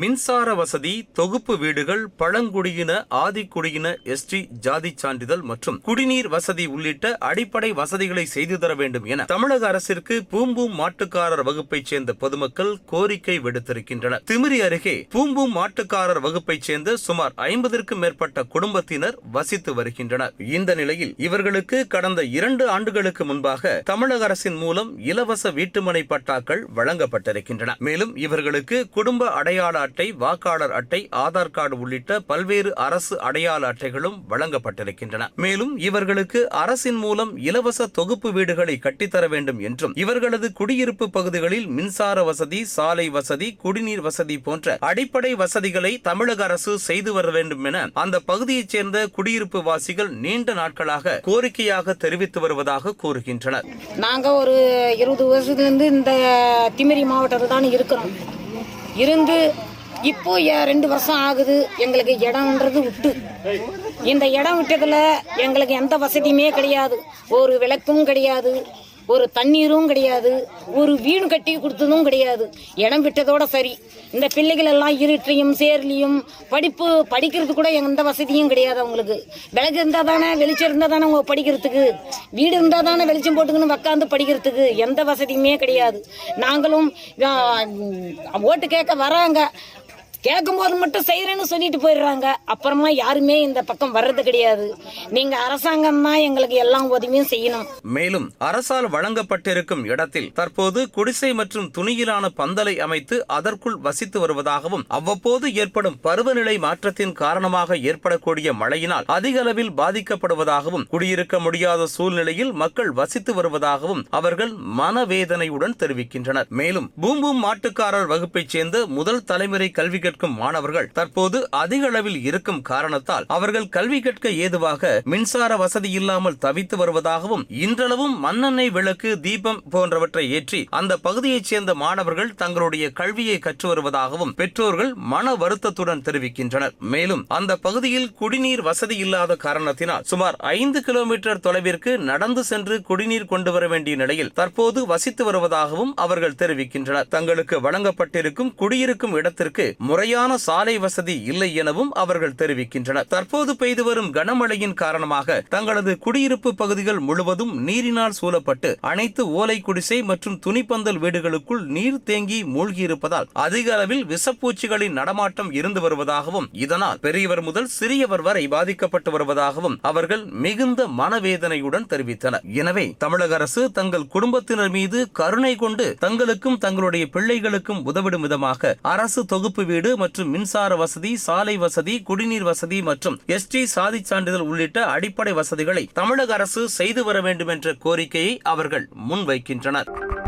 மின்சார வசதி தொகுப்பு வீடுகள் பழங்குடியின ஆதிக்குடியின எஸ்டி ஜாதி சான்றிதழ் மற்றும் குடிநீர் வசதி உள்ளிட்ட அடிப்படை வசதிகளை செய்து தர வேண்டும் என தமிழக அரசிற்கு பூம்பூம் மாட்டுக்காரர் வகுப்பைச் சேர்ந்த பொதுமக்கள் கோரிக்கை விடுத்திருக்கின்றனர். திமிரி அருகே பூம்பூம் மாட்டுக்காரர் வகுப்பைச் சேர்ந்த சுமார் ஐம்பதற்கும் மேற்பட்ட குடும்பத்தினர் வசித்து வருகின்றனர். இந்த நிலையில் இவர்களுக்கு கடந்த இரண்டு ஆண்டுகளுக்கு முன்பாக தமிழக அரசின் மூலம் இலவச வீட்டுமனை பட்டாக்கள் வழங்கப்பட்டிருக்கின்றன. மேலும் இவர்களுக்கு குடும்ப அடையாள அட்டை வாக்காளர் அட்டை ஆதார் கார்டு உள்ளிட்ட பல்வேறு அரசு அடையாள அட்டைகளும் வழங்கப்பட்டிருக்கின்றன. மேலும் இவர்களுக்கு அரசின் மூலம் இலவச தொகுப்பு வீடுகளை கட்டித்தர வேண்டும் என்றும் இவர்களது குடியிருப்பு பகுதிகளில் மின்சார வசதி சாலை வசதி குடிநீர் வசதி போன்ற அடிப்படை வசதிகளை தமிழக அரசு செய்து வர வேண்டும் என அந்த பகுதியைச் சேர்ந்த குடியிருப்பு வாசிகள் நீண்ட நாட்களாக கோரிக்கையாக தெரிவித்து வருவதாக கூறுகின்றனர். நாங்க ஒரு இருபது வருஷத்துலேருந்து இந்த திமிரி மாவட்டத்தில் தான் இருக்கிறோம். இருந்து இப்போ ரெண்டு வருஷம் ஆகுது எங்களுக்கு இடம்ன்றது விட்டு. இந்த இடம் விட்டதுல எங்களுக்கு எந்த வசதியுமே கிடையாது. ஒரு விளக்கும் கிடையாது ஒரு தண்ணீரும் கிடையாது ஒரு வீடு கட்டி கொடுத்ததும் கிடையாது. இடம் விட்டதோட சரி. இந்த பிள்ளைகள் எல்லாம் இருட்டையும் சேர்லையும் படிப்பு படிக்கிறது கூட எந்த வசதியும் கிடையாது அவங்களுக்கு. விளக்கு இருந்தால் தானே வெளிச்சம் இருந்தால் தானே அவங்க படிக்கிறதுக்கு. வீடு இருந்தால் தானே வெளிச்சம் போட்டுக்கணும் உக்காந்து படிக்கிறதுக்கு எந்த வசதியுமே கிடையாது. நாங்களும் ஓட்டு கேட்க வராங்க. கேட்கும்போது மட்டும் செய்கிறேன்னு சொல்லிட்டு போயிடுறாங்க. அப்புறமா யாருமே இந்த பக்கம் வர்றது கிடையாது. நீங்க அரசாங்கம் தான் எங்களுக்கு எல்லா உதவியும் செய்யணும். மேலும் அரசால் வழங்கப்பட்டிருக்கும் இடத்தில் தற்போது குடிசை மற்றும் துணியிலான பந்தலை அமைத்து அதற்குள் வசித்து வருவதாகவும் அவ்வப்போது ஏற்படும் பருவநிலை மாற்றத்தின் காரணமாக ஏற்படக்கூடிய மழையினால் அதிக அளவில் பாதிக்கப்படுவதாகவும் குடியிருக்க முடியாத சூழ்நிலையில் மக்கள் வசித்து வருவதாகவும் அவர்கள் மனவேதனையுடன் தெரிவிக்கின்றனர். மேலும் பூம்பூம் மாட்டுக்காரர் வகுப்பைச் சேர்ந்த முதல் தலைமுறை கல்வி நிற்கும் மாணவர்கள் தற்போது அதிக அளவில் இருக்கும் காரணத்தால் அவர்கள் கல்வி கற்க ஏதுவாக மின்சார வசதி இல்லாமல் தவித்து வருவதாகவும் இன்றளவும் மண்ணெண்ணெய் விளக்கு தீபம் போன்றவற்றை ஏற்றி அந்த பகுதியைச் சேர்ந்த மாணவர்கள் தங்களுடைய கல்வியை கற்று வருவதாகவும் பெற்றோர்கள் மன வருத்தத்துடன் தெரிவிக்கின்றனர். மேலும் அந்த பகுதியில் குடிநீர் வசதி இல்லாத காரணத்தினால் சுமார் ஐந்து கிலோமீட்டர் தொலைவிற்கு நடந்து சென்று குடிநீர் கொண்டு வர வேண்டிய நிலையில் தற்போது வசித்து வருவதாகவும் அவர்கள் தெரிவிக்கின்றனர். தங்களுக்கு வழங்கப்பட்டிருக்கும் குடியிருக்கும் இடத்திற்கு முறையான சாலை வசதி இல்லை எனவும் அவர்கள் தெரிவிக்கின்றனர். தற்போது பெய்து வரும் கனமழையின் காரணமாக தங்களது குடியிருப்பு பகுதிகள் முழுவதும் நீரினால் சூழப்பட்டு அனைத்து ஓலை குடிசை மற்றும் துணிப்பந்தல் வீடுகளுக்குள் நீர் தேங்கி மூழ்கியிருப்பதால் அதிக அளவில் விஷப்பூச்சிகளின் நடமாட்டம் இருந்து வருவதாகவும் இதனால் பெரியவர் முதல் சிறியவர் வரை பாதிக்கப்பட்டு வருவதாகவும் அவர்கள் மிகுந்த மனவேதனையுடன் தெரிவித்தனர். எனவே தமிழக அரசு தங்கள் குடும்பத்தினர் மீது கருணை கொண்டு தங்களுக்கும் தங்களுடைய பிள்ளைகளுக்கும் உதவிடும் விதமாக அரசு தொகுப்பு வீடு மற்றும் மின்சார வசதி சாலை வசதி குடிநீர் வசதி மற்றும் எஸ்டி சாதி சான்றிதழ் உள்ளிட்ட அடிப்படை வசதிகளை தமிழக அரசு செய்து வர வேண்டும் என்ற கோரிக்கையை அவர்கள் முன்வைக்கின்றனர்.